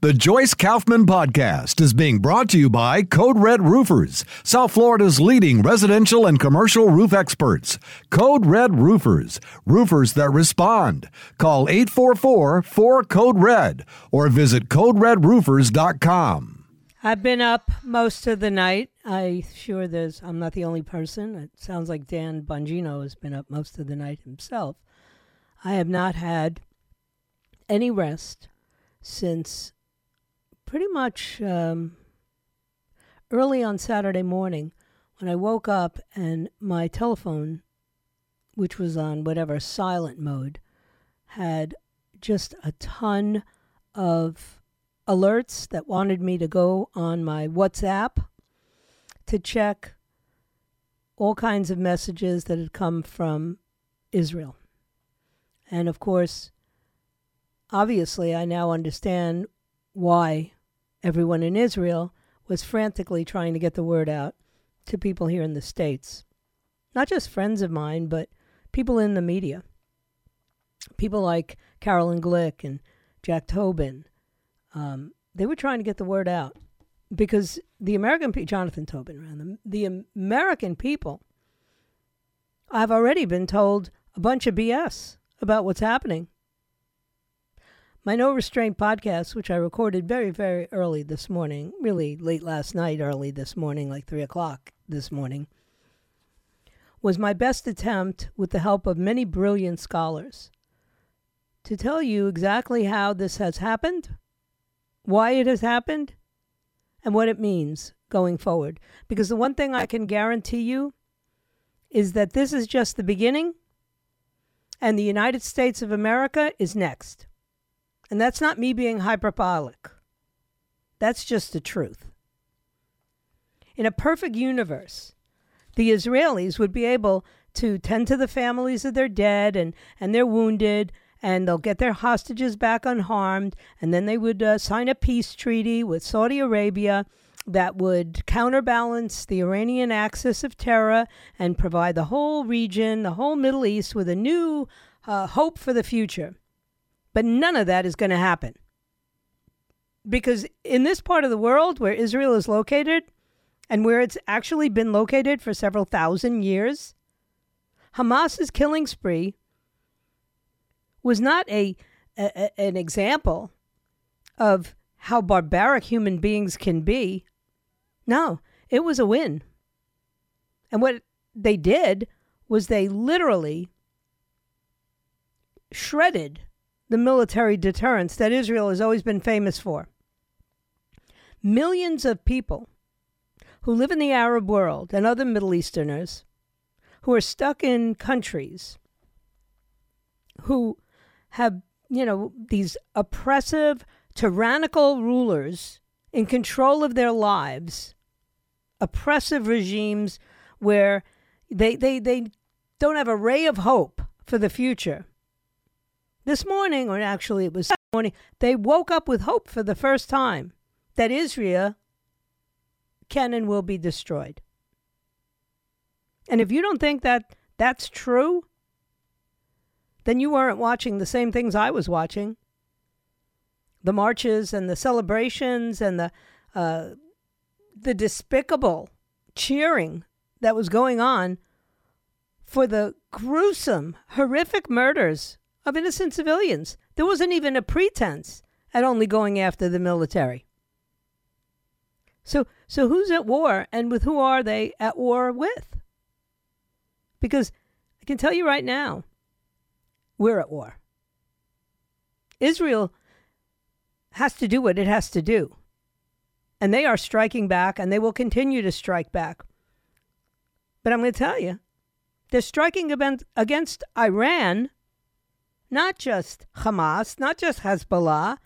The Joyce Kaufman Podcast is being brought to you by Code Red Roofers, South Florida's leading residential and commercial roof experts. Code Red Roofers, roofers that respond. Call 844 4 Code Red or visit CodeRedRoofers.com. I've been up most of the night. I sure there's I'm not the only person. It sounds like Dan Bongino has been up most of the night himself. I have not had any rest since pretty much um, early on Saturday morning when I woke up and my telephone, which was on whatever silent mode, had just a ton of alerts that wanted me to go on my WhatsApp to check all kinds of messages that had come from Israel. And of course, obviously, I now understand why everyone in Israel was frantically trying to get the word out to people here in the States. Not just friends of mine, but people in the media. People like Caroline Glick and Jack Tobin. Um, they were trying to get the word out because the American people, Jonathan Tobin, rather, the American people I've already been told a bunch of BS about what's happening my No Restraint podcast, which I recorded very, very early this morning, really late last night, early this morning, like 3 o'clock this morning, was my best attempt, with the help of many brilliant scholars, to tell you exactly how this has happened, why it has happened, and what it means going forward. Because the one thing I can guarantee you is that this is just the beginning, and the United States of America is next. And that's not me being hyperbolic. That's just the truth. In a perfect universe, the Israelis would be able to tend to the families of their dead and, and their wounded, and they'll get their hostages back unharmed, and then they would uh, sign a peace treaty with Saudi Arabia that would counterbalance the Iranian axis of terror and provide the whole region, the whole Middle East, with a new uh, hope for the future. But none of that is going to happen. Because in this part of the world where Israel is located and where it's actually been located for several thousand years, Hamas's killing spree was not a, a an example of how barbaric human beings can be. No, it was a win. And what they did was they literally shredded the military deterrence that Israel has always been famous for. Millions of people who live in the Arab world and other Middle Easterners who are stuck in countries who have, you know, these oppressive, tyrannical rulers in control of their lives, oppressive regimes where they, they, they don't have a ray of hope for the future this morning, or actually it was morning, they woke up with hope for the first time that Israel can and will be destroyed. And if you don't think that that's true, then you weren't watching the same things I was watching the marches and the celebrations and the, uh, the despicable cheering that was going on for the gruesome, horrific murders of innocent civilians. There wasn't even a pretense at only going after the military. So, so who's at war and with who are they at war with? Because I can tell you right now, we're at war. Israel has to do what it has to do. And they are striking back and they will continue to strike back. But I'm going to tell you, they're striking against Iran not just Hamas, not just Hezbollah,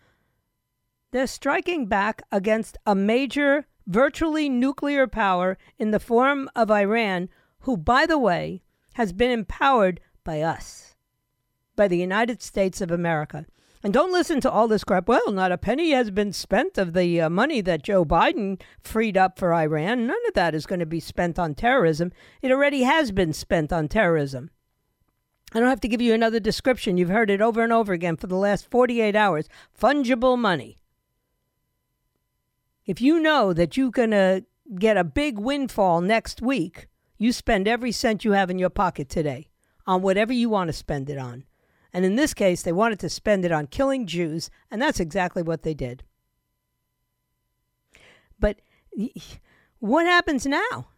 they're striking back against a major, virtually nuclear power in the form of Iran, who, by the way, has been empowered by us, by the United States of America. And don't listen to all this crap. Well, not a penny has been spent of the uh, money that Joe Biden freed up for Iran. None of that is going to be spent on terrorism. It already has been spent on terrorism. I don't have to give you another description. You've heard it over and over again for the last 48 hours. Fungible money. If you know that you're going to get a big windfall next week, you spend every cent you have in your pocket today on whatever you want to spend it on. And in this case, they wanted to spend it on killing Jews, and that's exactly what they did. But what happens now?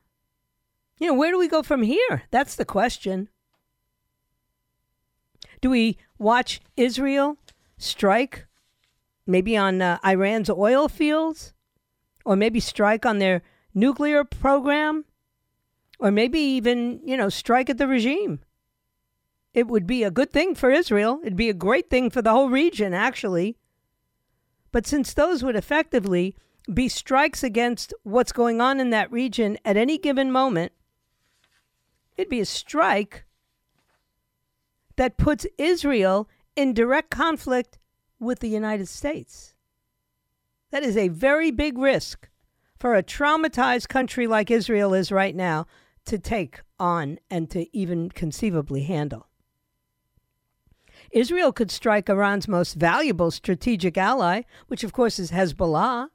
You know, where do we go from here? That's the question. Do we watch Israel strike maybe on uh, Iran's oil fields? Or maybe strike on their nuclear program? Or maybe even, you know, strike at the regime? It would be a good thing for Israel. It'd be a great thing for the whole region, actually. But since those would effectively be strikes against what's going on in that region at any given moment, it'd be a strike that puts Israel in direct conflict with the United States. That is a very big risk for a traumatized country like Israel is right now to take on and to even conceivably handle. Israel could strike Iran's most valuable strategic ally, which of course is Hezbollah.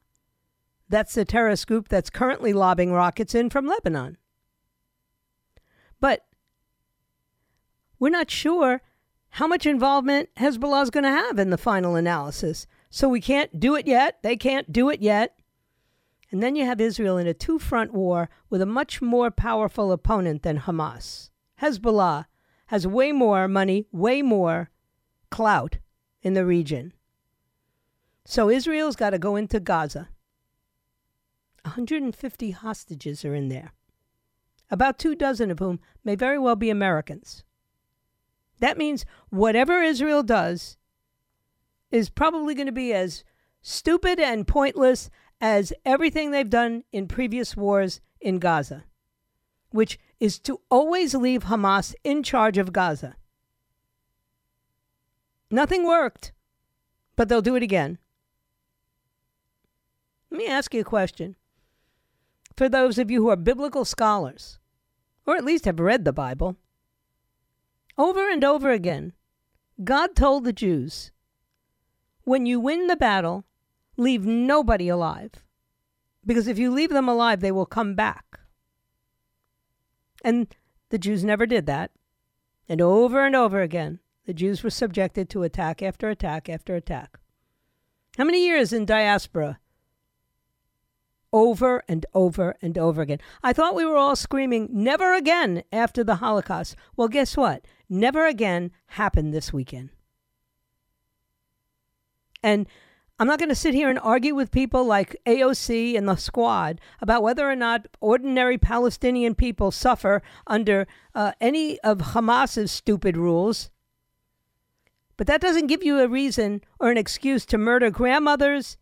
That's the terrorist group that's currently lobbing rockets in from Lebanon. But we're not sure how much involvement Hezbollah is going to have in the final analysis. So we can't do it yet. They can't do it yet. And then you have Israel in a two front war with a much more powerful opponent than Hamas. Hezbollah has way more money, way more clout in the region. So Israel's got to go into Gaza. 150 hostages are in there, about two dozen of whom may very well be Americans. That means whatever Israel does is probably going to be as stupid and pointless as everything they've done in previous wars in Gaza, which is to always leave Hamas in charge of Gaza. Nothing worked, but they'll do it again. Let me ask you a question. For those of you who are biblical scholars, or at least have read the Bible, over and over again, God told the Jews, when you win the battle, leave nobody alive. Because if you leave them alive, they will come back. And the Jews never did that. And over and over again, the Jews were subjected to attack after attack after attack. How many years in diaspora? Over and over and over again. I thought we were all screaming, never again after the Holocaust. Well, guess what? Never again happened this weekend. And I'm not going to sit here and argue with people like AOC and the squad about whether or not ordinary Palestinian people suffer under uh, any of Hamas's stupid rules. But that doesn't give you a reason or an excuse to murder grandmothers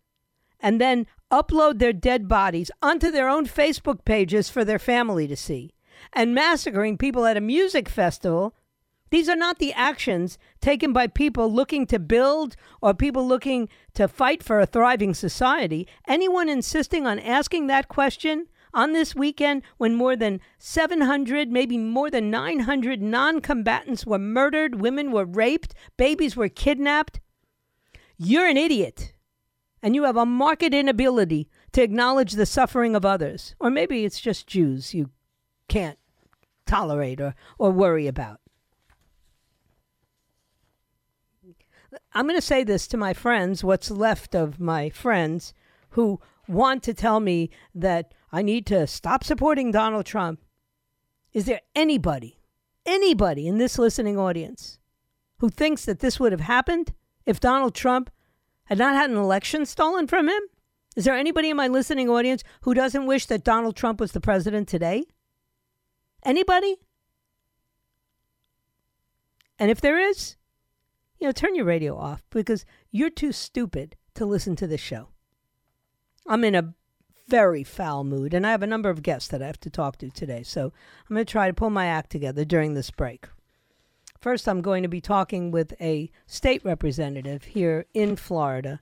and then upload their dead bodies onto their own Facebook pages for their family to see. And massacring people at a music festival. These are not the actions taken by people looking to build or people looking to fight for a thriving society. Anyone insisting on asking that question on this weekend when more than 700, maybe more than 900 non combatants were murdered, women were raped, babies were kidnapped. You're an idiot. And you have a marked inability to acknowledge the suffering of others. Or maybe it's just Jews you can't tolerate or, or worry about. I'm going to say this to my friends, what's left of my friends who want to tell me that I need to stop supporting Donald Trump. Is there anybody, anybody in this listening audience who thinks that this would have happened if Donald Trump had not had an election stolen from him? Is there anybody in my listening audience who doesn't wish that Donald Trump was the president today? Anybody? And if there is, you know, turn your radio off because you're too stupid to listen to this show. I'm in a very foul mood, and I have a number of guests that I have to talk to today. So I'm going to try to pull my act together during this break. First, I'm going to be talking with a state representative here in Florida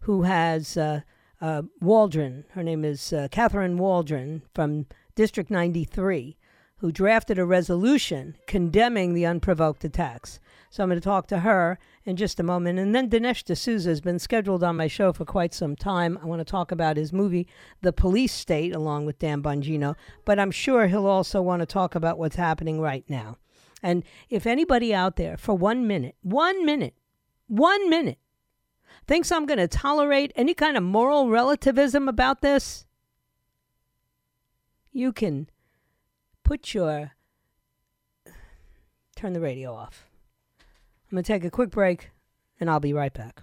who has uh, uh, Waldron. Her name is uh, Katherine Waldron from District 93, who drafted a resolution condemning the unprovoked attacks. So I'm going to talk to her in just a moment. And then Dinesh D'Souza has been scheduled on my show for quite some time. I want to talk about his movie, The Police State, along with Dan Bongino. But I'm sure he'll also want to talk about what's happening right now. And if anybody out there for one minute, one minute, one minute, thinks I'm going to tolerate any kind of moral relativism about this, you can put your. Turn the radio off. I'm going to take a quick break and I'll be right back.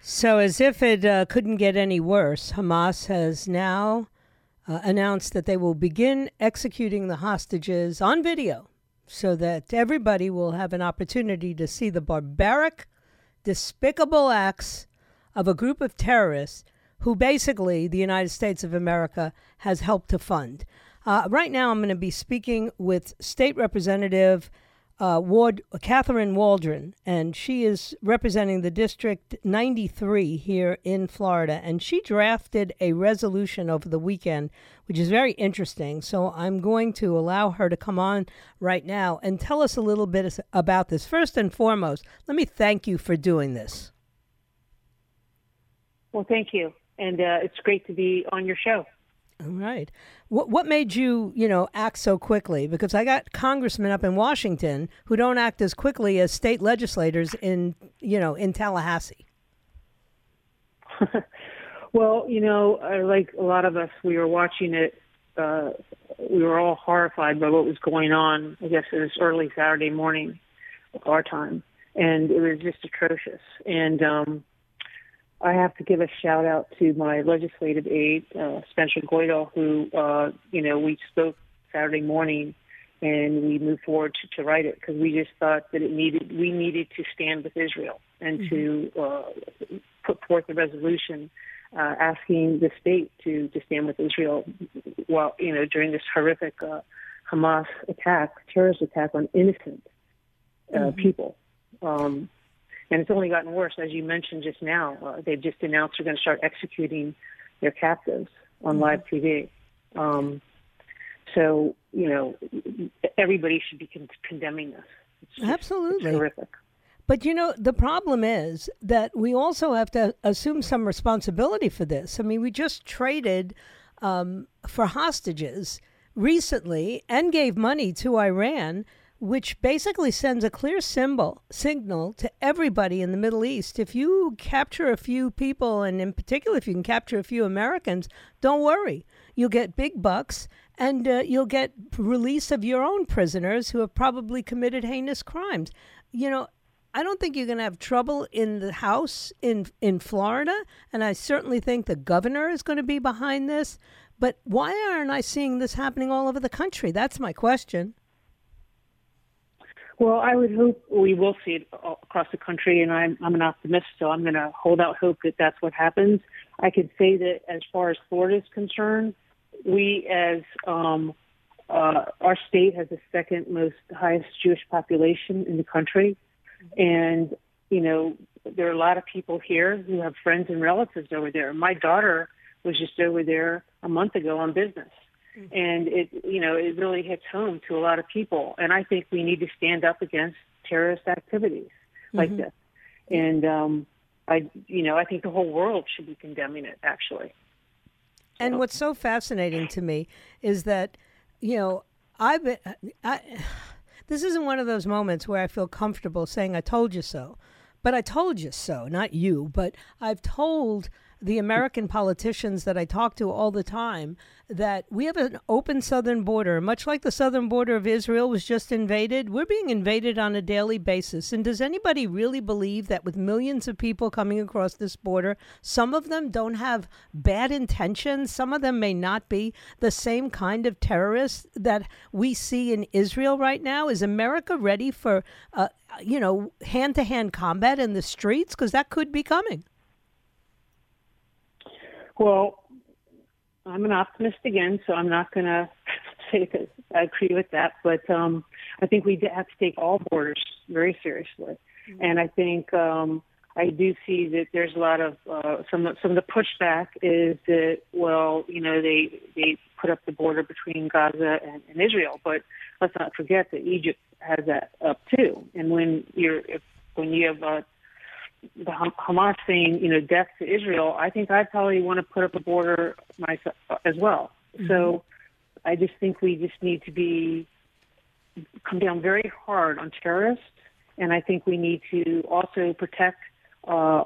So, as if it uh, couldn't get any worse, Hamas has now uh, announced that they will begin executing the hostages on video so that everybody will have an opportunity to see the barbaric, despicable acts of a group of terrorists who basically the United States of America has helped to fund. Uh, right now, I'm going to be speaking with State Representative uh, Ward, Katherine Waldron, and she is representing the District 93 here in Florida. And she drafted a resolution over the weekend, which is very interesting. So I'm going to allow her to come on right now and tell us a little bit about this. First and foremost, let me thank you for doing this. Well, thank you. And uh, it's great to be on your show. All right. What what made you, you know, act so quickly? Because I got congressmen up in Washington who don't act as quickly as state legislators in, you know, in Tallahassee. well, you know, like a lot of us, we were watching it. Uh, we were all horrified by what was going on. I guess it was early Saturday morning, our time, and it was just atrocious. And um, I have to give a shout out to my legislative aide, uh, Spencer Goidel, who, uh, you know, we spoke Saturday morning and we moved forward to, to write it because we just thought that it needed, we needed to stand with Israel and mm-hmm. to uh, put forth a resolution uh, asking the state to, to stand with Israel while, you know, during this horrific uh, Hamas attack, terrorist attack on innocent uh, mm-hmm. people. Um, and it's only gotten worse, as you mentioned just now. Uh, they've just announced they're going to start executing their captives on mm-hmm. live TV. Um, so you know, everybody should be con- condemning this. Just, Absolutely, horrific. But you know, the problem is that we also have to assume some responsibility for this. I mean, we just traded um, for hostages recently and gave money to Iran which basically sends a clear symbol signal to everybody in the Middle East. If you capture a few people, and in particular, if you can capture a few Americans, don't worry. You'll get big bucks, and uh, you'll get release of your own prisoners who have probably committed heinous crimes. You know, I don't think you're going to have trouble in the House in in Florida, and I certainly think the governor is going to be behind this. But why aren't I seeing this happening all over the country? That's my question. Well, I would hope we will see it across the country, and I'm I'm an optimist, so I'm going to hold out hope that that's what happens. I could say that as far as Florida is concerned, we as um, uh, our state has the second most highest Jewish population in the country, and you know there are a lot of people here who have friends and relatives over there. My daughter was just over there a month ago on business Mm-hmm. and it you know it really hits home to a lot of people and i think we need to stand up against terrorist activities like mm-hmm. this and um i you know i think the whole world should be condemning it actually and so. what's so fascinating to me is that you know i've been I, this isn't one of those moments where i feel comfortable saying i told you so but i told you so not you but i've told the American politicians that I talk to all the time that we have an open southern border, much like the southern border of Israel was just invaded. We're being invaded on a daily basis. And does anybody really believe that with millions of people coming across this border, some of them don't have bad intentions? Some of them may not be the same kind of terrorists that we see in Israel right now? Is America ready for, uh, you know, hand to hand combat in the streets? Because that could be coming. Well, I'm an optimist again, so I'm not going to say that I agree with that. But um, I think we have to take all borders very seriously, mm-hmm. and I think um, I do see that there's a lot of uh, some some of the pushback is that well, you know, they they put up the border between Gaza and, and Israel, but let's not forget that Egypt has that up too. And when you're if, when you have uh, the Hamas saying, you know, death to Israel, I think I probably want to put up a border myself as well. Mm-hmm. So I just think we just need to be come down very hard on terrorists, and I think we need to also protect uh,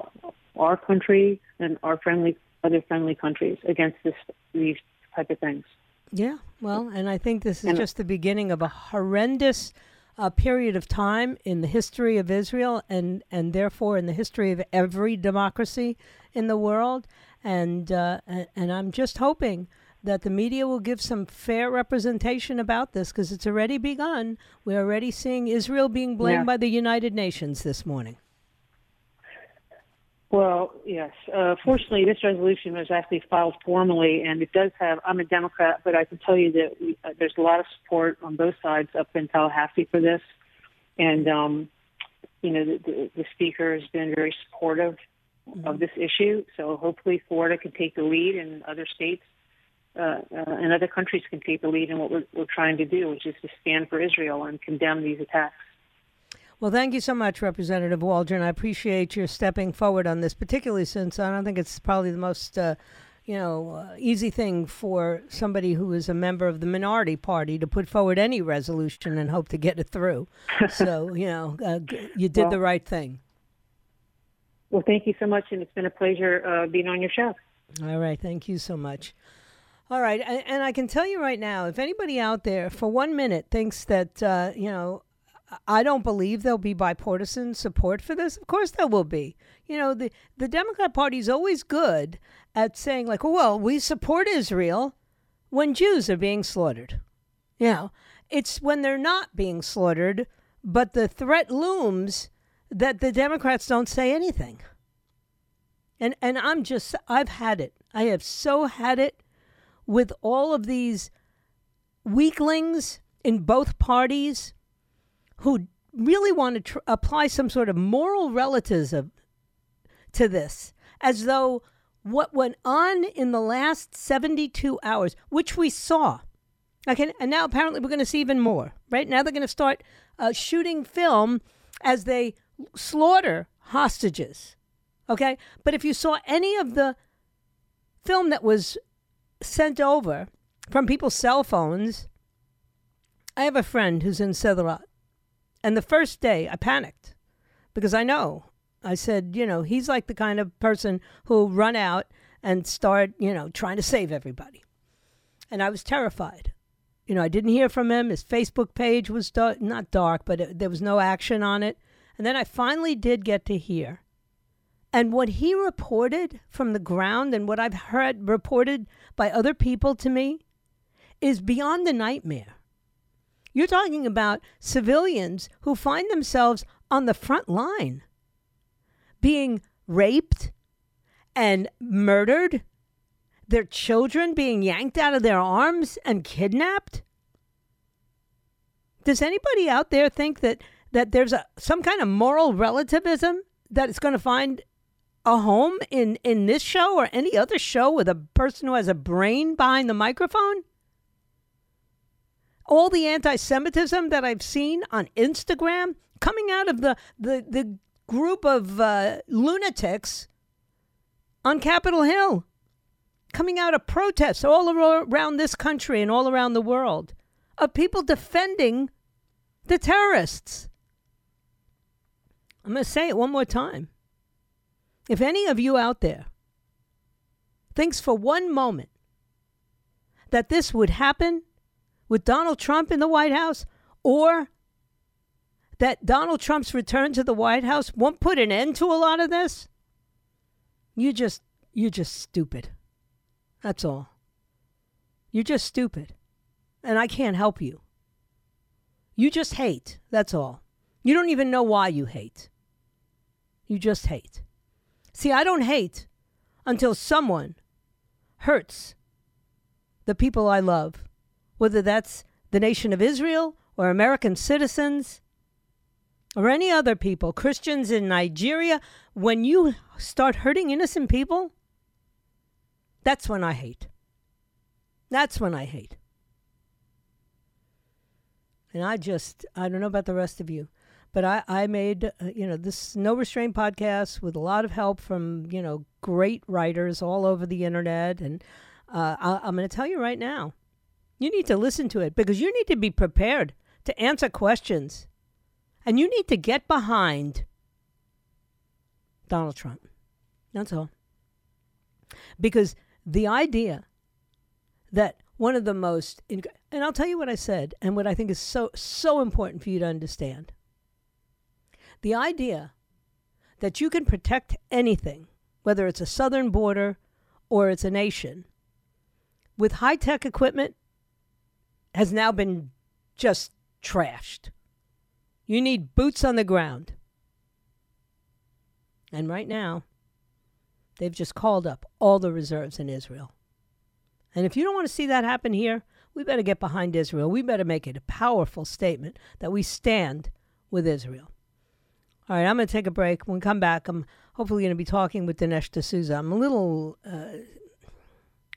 our country and our friendly other friendly countries against this these type of things. Yeah, well, and I think this is and, just the beginning of a horrendous a period of time in the history of Israel and, and therefore in the history of every democracy in the world. And, uh, and I'm just hoping that the media will give some fair representation about this because it's already begun. We're already seeing Israel being blamed yeah. by the United Nations this morning. Well, yes. Uh, fortunately, this resolution was actually filed formally, and it does have. I'm a Democrat, but I can tell you that we, uh, there's a lot of support on both sides up in Tallahassee for this, and um, you know the, the, the speaker has been very supportive mm-hmm. of this issue. So hopefully, Florida can take the lead, and other states uh, uh, and other countries can take the lead in what we're, we're trying to do, which is to stand for Israel and condemn these attacks. Well, thank you so much, Representative Waldron. I appreciate your stepping forward on this, particularly since I don't think it's probably the most, uh, you know, uh, easy thing for somebody who is a member of the minority party to put forward any resolution and hope to get it through. so, you know, uh, you did well, the right thing. Well, thank you so much, and it's been a pleasure uh, being on your show. All right, thank you so much. All right, and I can tell you right now, if anybody out there for one minute thinks that uh, you know I don't believe there'll be bipartisan support for this. Of course, there will be. You know, the, the Democrat Party is always good at saying, like, well, we support Israel when Jews are being slaughtered. You know, it's when they're not being slaughtered, but the threat looms that the Democrats don't say anything. And, and I'm just, I've had it. I have so had it with all of these weaklings in both parties who really want to tr- apply some sort of moral relativism to this, as though what went on in the last 72 hours, which we saw, okay, and now apparently we're going to see even more, right? Now they're going to start uh, shooting film as they slaughter hostages, okay? But if you saw any of the film that was sent over from people's cell phones, I have a friend who's in Sderot, and the first day, I panicked because I know. I said, you know, he's like the kind of person who'll run out and start, you know, trying to save everybody. And I was terrified. You know, I didn't hear from him. His Facebook page was dark, not dark, but it, there was no action on it. And then I finally did get to hear. And what he reported from the ground and what I've heard reported by other people to me is beyond a nightmare. You're talking about civilians who find themselves on the front line being raped and murdered, their children being yanked out of their arms and kidnapped. Does anybody out there think that, that there's a, some kind of moral relativism that is going to find a home in, in this show or any other show with a person who has a brain behind the microphone? All the anti Semitism that I've seen on Instagram coming out of the, the, the group of uh, lunatics on Capitol Hill, coming out of protests all around this country and all around the world of people defending the terrorists. I'm going to say it one more time. If any of you out there thinks for one moment that this would happen with Donald Trump in the White House or that Donald Trump's return to the White House won't put an end to a lot of this, you just you're just stupid. That's all. You're just stupid. And I can't help you. You just hate. That's all. You don't even know why you hate. You just hate. See, I don't hate until someone hurts the people I love, whether that's the nation of Israel or American citizens or any other people, Christians in Nigeria. When you start hurting innocent people, that's when I hate. That's when I hate. And I just, I don't know about the rest of you, but I, I made, uh, you know, this No Restraint podcast with a lot of help from, you know, great writers all over the internet. And uh, I, I'm going to tell you right now, you need to listen to it because you need to be prepared to answer questions. And you need to get behind Donald Trump. That's all. Because the idea that one of the most, and I'll tell you what I said, and what I think is so, so important for you to understand. The idea that you can protect anything, whether it's a southern border or it's a nation, with high tech equipment has now been just trashed. You need boots on the ground. And right now, they've just called up all the reserves in Israel. And if you don't want to see that happen here, we better get behind Israel. We better make it a powerful statement that we stand with Israel. All right, I'm going to take a break. When we come back, I'm hopefully going to be talking with Dinesh D'Souza. I'm a little, uh,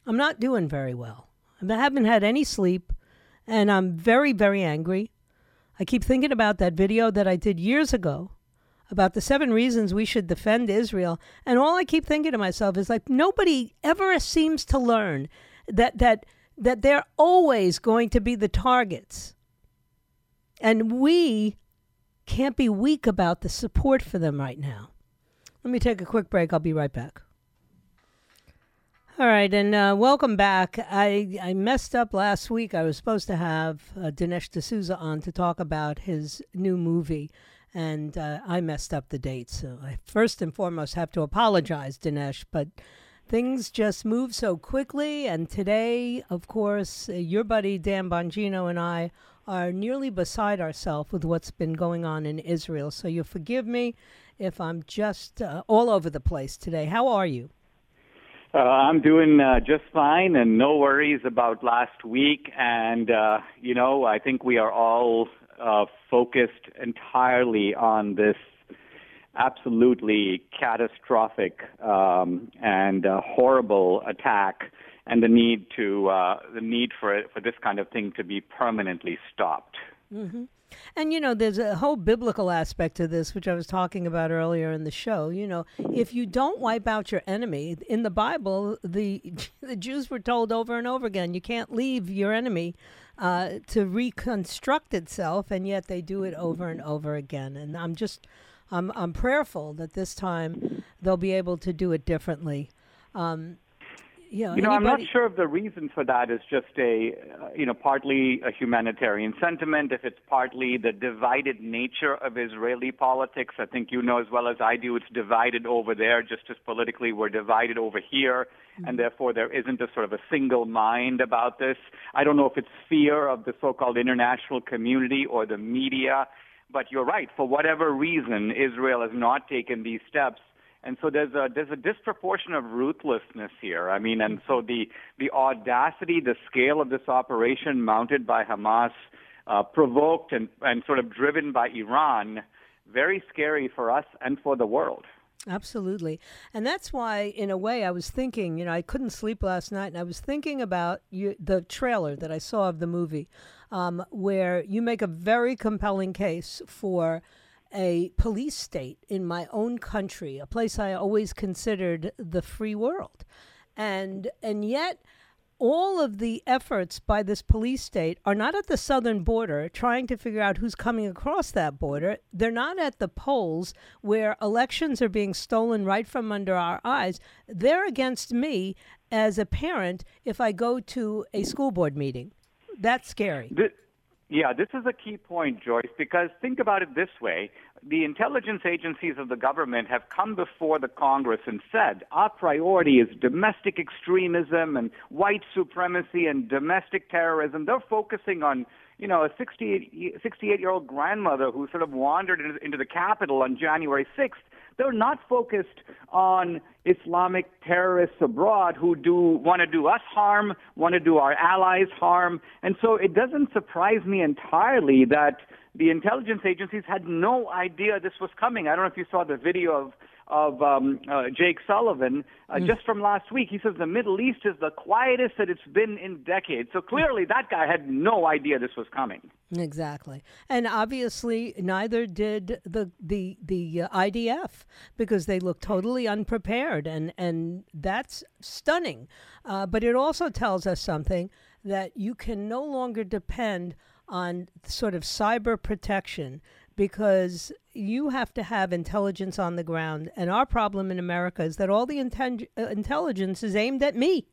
I'm not doing very well. I haven't had any sleep, and I'm very, very angry. I keep thinking about that video that I did years ago about the seven reasons we should defend Israel. And all I keep thinking to myself is like, nobody ever seems to learn that that that they're always going to be the targets. And we can't be weak about the support for them right now. Let me take a quick break. I'll be right back. All right, and uh, welcome back. I, I messed up last week. I was supposed to have uh, Dinesh D'Souza on to talk about his new movie, and uh, I messed up the date. So I first and foremost have to apologize, Dinesh, but things just move so quickly. And today, of course, uh, your buddy Dan Bongino and I are nearly beside ourselves with what's been going on in Israel. So you'll forgive me if I'm just uh, all over the place today. How are you? Uh, I'm doing uh, just fine and no worries about last week. And, uh, you know, I think we are all uh, focused entirely on this absolutely catastrophic um, and uh, horrible attack, and the need to uh, the need for it, for this kind of thing to be permanently stopped. Mm-hmm. And you know, there's a whole biblical aspect to this, which I was talking about earlier in the show. You know, if you don't wipe out your enemy in the Bible, the the Jews were told over and over again, you can't leave your enemy uh, to reconstruct itself, and yet they do it over and over again. And I'm just I'm, I'm prayerful that this time they'll be able to do it differently. Um, you know, you know anybody... I'm not sure if the reason for that is just a, uh, you know, partly a humanitarian sentiment, if it's partly the divided nature of Israeli politics. I think you know as well as I do, it's divided over there just as politically we're divided over here, mm-hmm. and therefore there isn't a sort of a single mind about this. I don't know if it's fear of the so-called international community or the media but you're right. For whatever reason, Israel has not taken these steps. And so there's a there's a disproportion of ruthlessness here. I mean, and so the the audacity, the scale of this operation mounted by Hamas, uh, provoked and and sort of driven by Iran, very scary for us and for the world. Absolutely. And that's why, in a way, I was thinking, you know, I couldn't sleep last night, and I was thinking about you, the trailer that I saw of the movie, um, where you make a very compelling case for a police state in my own country, a place I always considered the free world. And, and yet, all of the efforts by this police state are not at the southern border trying to figure out who's coming across that border. They're not at the polls where elections are being stolen right from under our eyes. They're against me as a parent if I go to a school board meeting. That's scary. Yeah, this is a key point, Joyce, because think about it this way. The intelligence agencies of the government have come before the Congress and said our priority is domestic extremism and white supremacy and domestic terrorism. They're focusing on, you know, a 68, 68 year old grandmother who sort of wandered into the Capitol on January 6th they're not focused on Islamic terrorists abroad who do want to do us harm, want to do our allies harm. And so it doesn't surprise me entirely that the intelligence agencies had no idea this was coming. I don't know if you saw the video of of um, uh, Jake Sullivan uh, mm. just from last week. He says the Middle East is the quietest that it's been in decades. So clearly, that guy had no idea this was coming. Exactly, and obviously neither did the the the uh, IDF because they look totally unprepared, and and that's stunning. Uh, but it also tells us something that you can no longer depend on sort of cyber protection because you have to have intelligence on the ground. And our problem in America is that all the inten- uh, intelligence is aimed at me.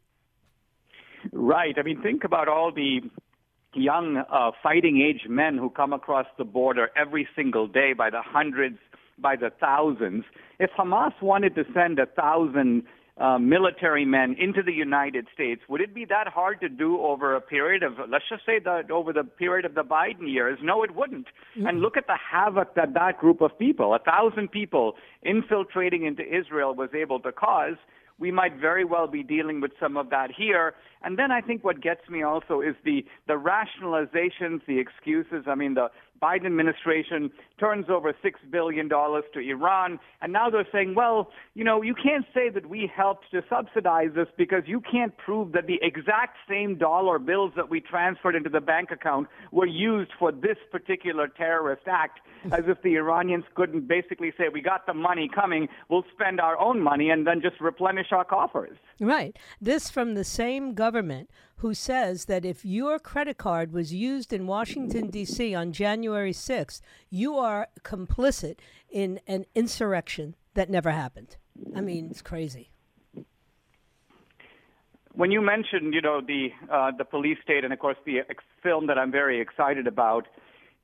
Right. I mean, think about all the young uh, fighting age men who come across the border every single day by the hundreds, by the thousands. If Hamas wanted to send a thousand uh, military men into the United States, would it be that hard to do over a period of, let's just say that over the period of the Biden years? No, it wouldn't. Mm-hmm. And look at the havoc that that group of people, a thousand people infiltrating into Israel, was able to cause we might very well be dealing with some of that here. And then I think what gets me also is the the rationalizations, the excuses. I mean, the Biden administration turns over $6 billion to Iran. And now they're saying, well, you know, you can't say that we helped to subsidize this because you can't prove that the exact same dollar bills that we transferred into the bank account were used for this particular terrorist act, as if the Iranians couldn't basically say, we got the money coming, we'll spend our own money and then just replenish our coffers. Right. This from the same government who says that if your credit card was used in Washington, D.C. on January 6th, you are complicit in an insurrection that never happened. I mean, it's crazy. When you mentioned, you know, the uh, the police state, and of course the ex- film that I'm very excited about,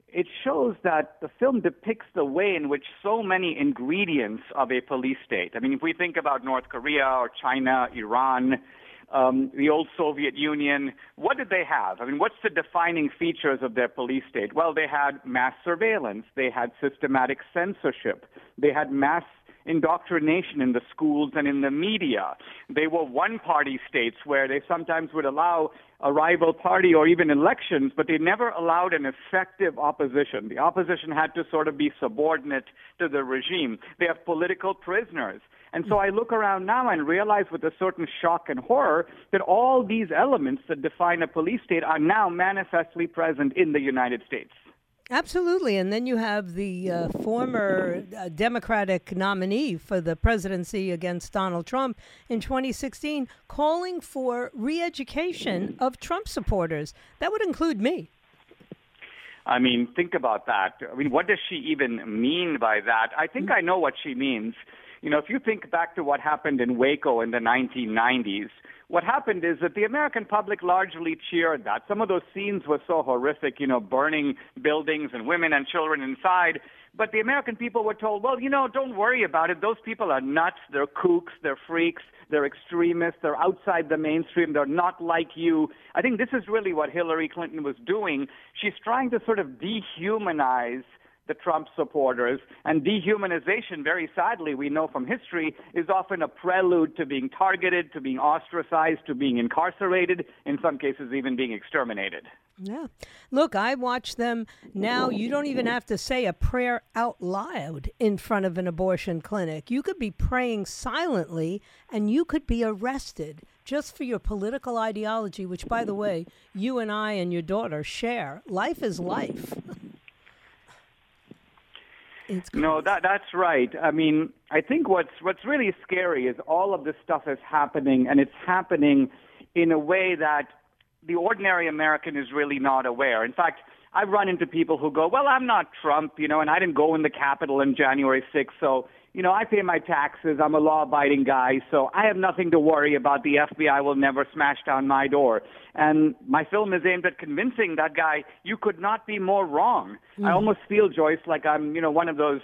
it shows that the film depicts the way in which so many ingredients of a police state. I mean, if we think about North Korea or China, Iran, um, the old Soviet Union, what did they have? I mean, what's the defining features of their police state? Well, they had mass surveillance, they had systematic censorship, they had mass indoctrination in the schools and in the media. They were one party states where they sometimes would allow a rival party or even elections, but they never allowed an effective opposition. The opposition had to sort of be subordinate to the regime. They have political prisoners. And so I look around now and realize with a certain shock and horror that all these elements that define a police state are now manifestly present in the United States. Absolutely. And then you have the uh, former uh, Democratic nominee for the presidency against Donald Trump in 2016 calling for re education of Trump supporters. That would include me. I mean, think about that. I mean, what does she even mean by that? I think. I know what she means. You know, if you think back to what happened in Waco in the 1990s, what happened is that the American public largely cheered that. Some of those scenes were so horrific, you know, burning buildings and women and children inside. But the American people were told, well, you know, don't worry about it. Those people are nuts. They're kooks. They're freaks. They're extremists. They're outside the mainstream. They're not like you. I think this is really what Hillary Clinton was doing. She's trying to sort of dehumanize the Trump supporters. And dehumanization, very sadly, we know from history, is often a prelude to being targeted, to being ostracized, to being incarcerated, in some cases, even being exterminated. Yeah. Look, I watch them now. You don't even have to say a prayer out loud in front of an abortion clinic. You could be praying silently and you could be arrested just for your political ideology, which, by the way, you and I and your daughter share. Life is life. It's no, that that's right. I mean, I think what's what's really scary is all of this stuff is happening, and it's happening in a way that the ordinary American is really not aware. In fact, I've run into people who go, "Well, I'm not Trump, you know, and I didn't go in the Capitol on January 6th, so you know, I pay my taxes. I'm a law-abiding guy, so I have nothing to worry about. The FBI will never smash down my door." And my film is aimed at convincing that guy, "You could not be more wrong." Mm. I almost feel, Joyce, like I'm, you know, one of those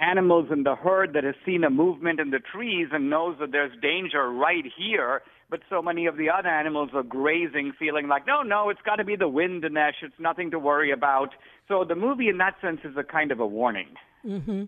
animals in the herd that has seen a movement in the trees and knows that there's danger right here but so many of the other animals are grazing, feeling like, no, no, it's got to be the wind, Dinesh. It's nothing to worry about. So the movie, in that sense, is a kind of a warning. Mm-hmm.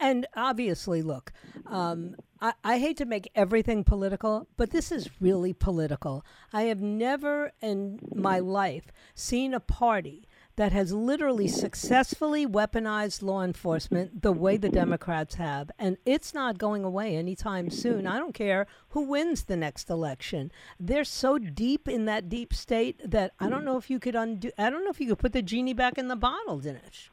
And obviously, look, um, I, I hate to make everything political, but this is really political. I have never in my life seen a party that has literally successfully weaponized law enforcement the way the Democrats have. And it's not going away anytime soon. I don't care who wins the next election. They're so deep in that deep state that I don't know if you could undo, I don't know if you could put the genie back in the bottle, Dinesh.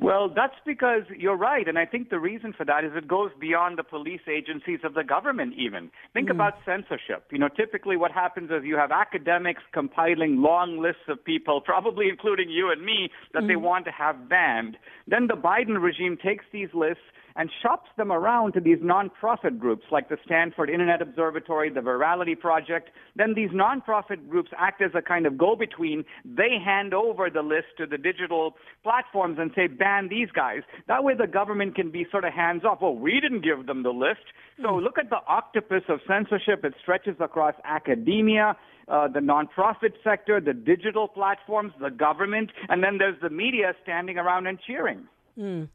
Well, that's because you're right. And I think the reason for that is it goes beyond the police agencies of the government, even. Think mm. about censorship. You know, typically what happens is you have academics compiling long lists of people, probably including you and me, that mm. they want to have banned. Then the Biden regime takes these lists and shops them around to these nonprofit groups like the Stanford Internet Observatory, the Virality Project. Then these nonprofit groups act as a kind of go between. They hand over the list to the digital platforms and say, ban these guys. That way the government can be sort of hands off. Well, we didn't give them the list. So hmm. look at the octopus of censorship. It stretches across academia. Uh, the nonprofit sector, the digital platforms, the government, and then there's the media standing around and cheering. Mm.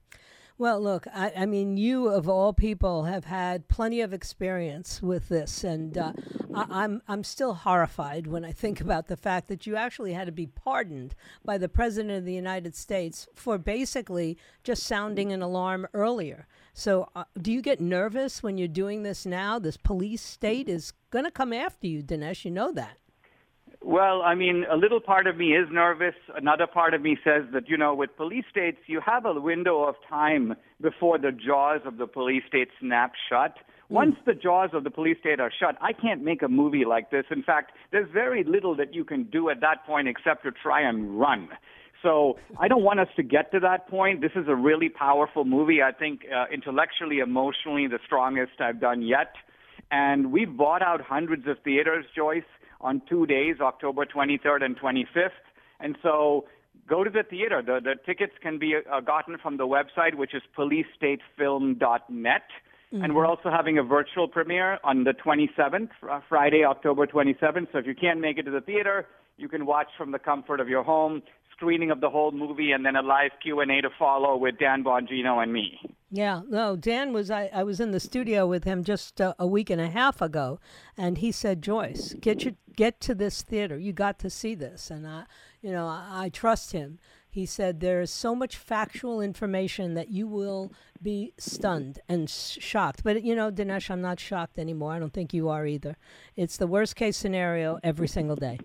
Well, look, I, I, mean, you of all people have had plenty of experience with this, and uh, I, I'm I'm still horrified when I think about the fact that you actually had to be pardoned by the president of the United States for basically just sounding an alarm earlier. So, uh, do you get nervous when you're doing this now? This police state is going to come after you, Dinesh. You know that. Well, I mean, a little part of me is nervous. Another part of me says that, you know, with police states, you have a window of time before the jaws of the police state snap shut. Hmm. Once the jaws of the police state are shut, I can't make a movie like this. In fact, there's very little that you can do at that point except to try and run. So I don't want us to get to that point. This is a really powerful movie. I think uh, intellectually, emotionally, the strongest I've done yet. And we've bought out hundreds of theaters, Joyce on two days, October 23rd and 25th. And so go to the theater. The, the tickets can be uh, gotten from the website, which is policestatefilm.net. Mm-hmm. And we're also having a virtual premiere on the 27th, uh, Friday, October 27th. So if you can't make it to the theater, you can watch from the comfort of your home screening of the whole movie and then a live Q&A to follow with Dan Bongino and me. Yeah, no, Dan was I, I was in the studio with him just uh, a week and a half ago and he said, "Joyce, get you get to this theater. You got to see this." And I, you know, I, I trust him. He said there is so much factual information that you will be stunned and shocked. But you know, Dinesh, I'm not shocked anymore. I don't think you are either. It's the worst case scenario every single day.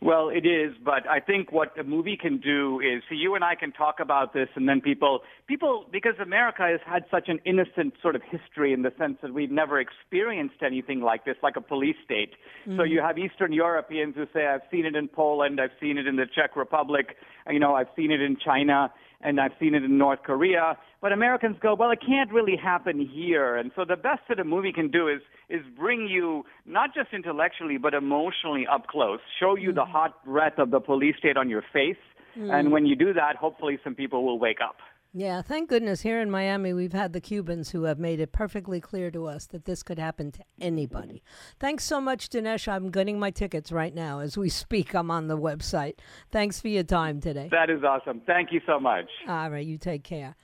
Well, it is, but I think what a movie can do is, see, you and I can talk about this, and then people, people, because America has had such an innocent sort of history in the sense that we've never experienced anything like this, like a police state. Mm-hmm. So you have Eastern Europeans who say, I've seen it in Poland, I've seen it in the Czech Republic, you know, I've seen it in China and I've seen it in North Korea. But Americans go, well, it can't really happen here. And so the best that a movie can do is is bring you not just intellectually but emotionally up close, show you mm-hmm. the hot breath of the police state on your face. Mm-hmm. And when you do that, hopefully some people will wake up. Yeah, thank goodness here in Miami we've had the Cubans who have made it perfectly clear to us that this could happen to anybody. Thanks so much, Dinesh. I'm getting my tickets right now as we speak. I'm on the website. Thanks for your time today. That is awesome. Thank you so much. All right, you take care.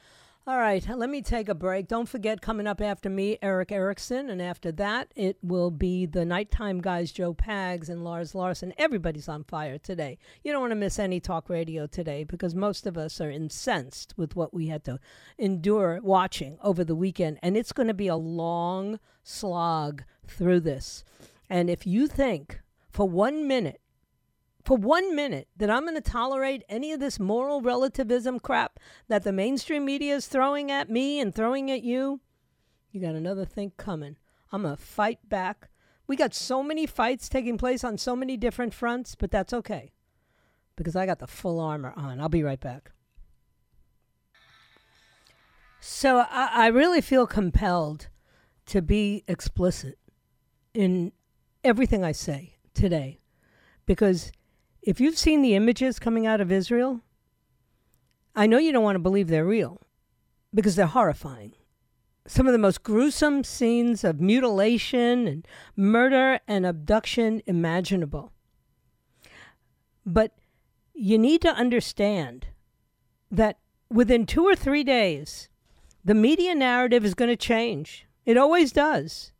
All right, let me take a break. Don't forget, coming up after me, Erick Erickson. And after that, it will be the nighttime guys, Joe Pags and Lars Larson. Everybody's on fire today. You don't want to miss any talk radio today because most of us are incensed with what we had to endure watching over the weekend. And it's going to be a long slog through this. And if you think for one minute for one minute that I'm going to tolerate any of this moral relativism crap that the mainstream media is throwing at me and throwing at you, you got another thing coming. I'm going to fight back We got so many fights taking place on so many different fronts, but that's okay because I got the full armor on. I'll be right back. So I, I really feel compelled to be explicit in everything I say today because if you've seen the images coming out of Israel, I know you don't want to believe they're real because they're horrifying some of the most gruesome scenes of mutilation and murder and abduction imaginable. But you need to understand that within two or three days, the media narrative is going to change. It always does.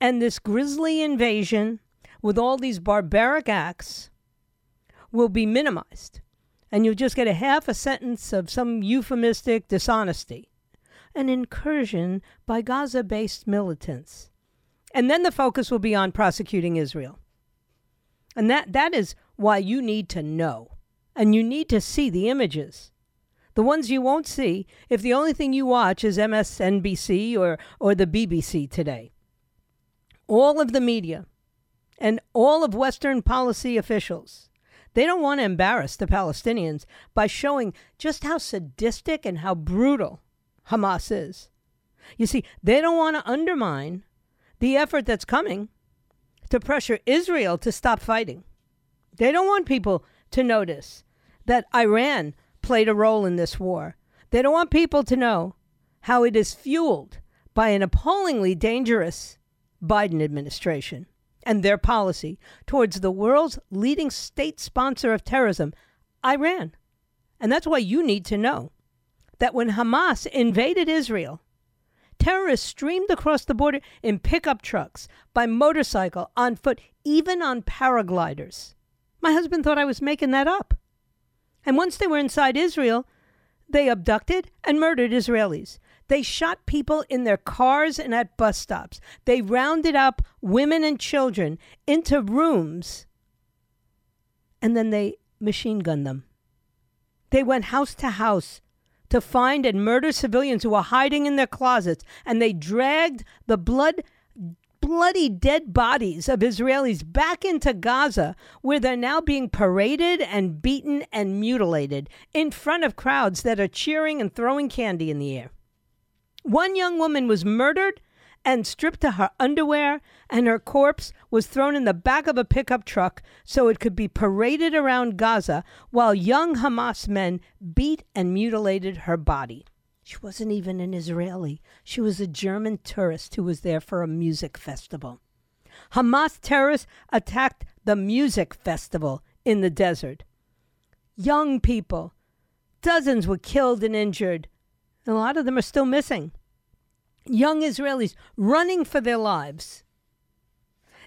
And this grisly invasion with all these barbaric acts will be minimized. And you'll just get a half a sentence of some euphemistic dishonesty an incursion by Gaza based militants. And then the focus will be on prosecuting Israel. And that, that is why you need to know. And you need to see the images. The ones you won't see if the only thing you watch is MSNBC or, or the BBC today. All of the media and all of Western policy officials, they don't want to embarrass the Palestinians by showing just how sadistic and how brutal Hamas is. You see, they don't want to undermine the effort that's coming to pressure Israel to stop fighting. They don't want people to notice that Iran played a role in this war. They don't want people to know how it is fueled by an appallingly dangerous Biden administration and their policy towards the world's leading state sponsor of terrorism, Iran. And that's why you need to know that when Hamas invaded Israel, terrorists streamed across the border in pickup trucks, by motorcycle, on foot, even on paragliders. My husband thought I was making that up. And once they were inside Israel, they abducted and murdered Israelis. They shot people in their cars and at bus stops. They rounded up women and children into rooms and then they machine gunned them. They went house to house to find and murder civilians who were hiding in their closets, and they dragged the blood bloody dead bodies of Israelis back into Gaza, where they're now being paraded and beaten and mutilated in front of crowds that are cheering and throwing candy in the air. One young woman was murdered and stripped to her underwear, and her corpse was thrown in the back of a pickup truck so it could be paraded around Gaza while young Hamas men beat and mutilated her body. She wasn't even an Israeli. She was a German tourist who was there for a music festival. Hamas terrorists attacked the music festival in the desert. Young people, dozens were killed and injured. A lot of them are still missing young Israelis running for their lives.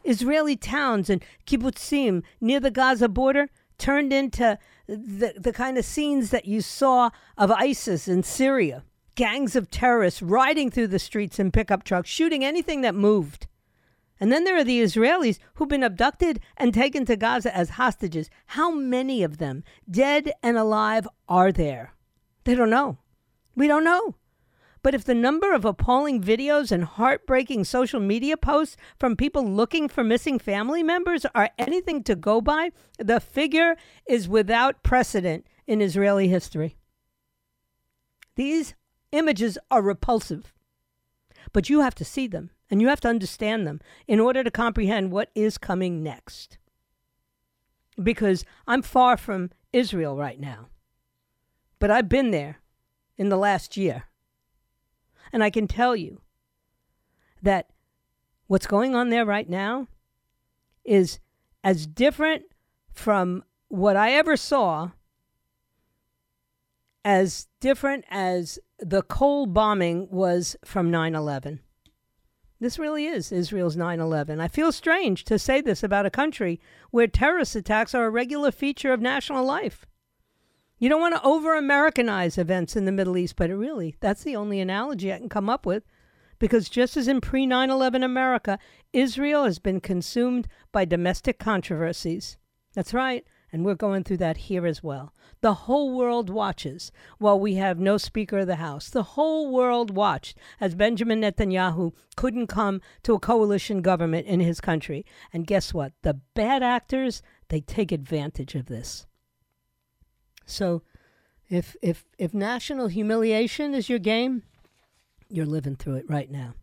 Israeli towns and kibbutzim near the Gaza border turned into the, the kind of scenes that you saw of ISIS in Syria. Gangs of terrorists riding through the streets in pickup trucks, shooting anything that moved. And then there are the Israelis who've been abducted and taken to Gaza as hostages. How many of them, dead and alive, are there? They don't know. We don't know. But if the number of appalling videos and heartbreaking social media posts from people looking for missing family members are anything to go by, the figure is without precedent in Israeli history. These images are repulsive, but you have to see them and you have to understand them in order to comprehend what is coming next. Because I'm far from Israel right now, but I've been there in the last year. And I can tell you that what's going on there right now is as different from what I ever saw, as different as the Cole bombing was from 9 11. This really is Israel's 9 11. I feel strange to say this about a country where terrorist attacks are a regular feature of national life. You don't want to over Americanize events in the Middle East, but really, that's the only analogy I can come up with. Because just as in pre 9 11 America, Israel has been consumed by domestic controversies. That's right. And we're going through that here as well. The whole world watches while we have no Speaker of the House. The whole world watched as Benjamin Netanyahu couldn't come to a coalition government in his country. And guess what? The bad actors, they take advantage of this. So if if if national humiliation is your game, you're living through it right now.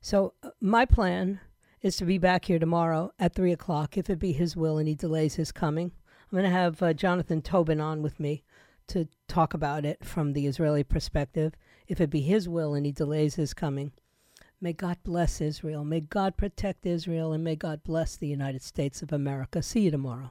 So uh, my plan is to be back here tomorrow at three o'clock, if it be His will and He delays His coming. I'm going to have uh, Jonathan Tobin on with me to talk about it from the Israeli perspective. If it be His will and He delays His coming, may God bless Israel. May God protect Israel, and may God bless the United States of America. See you tomorrow.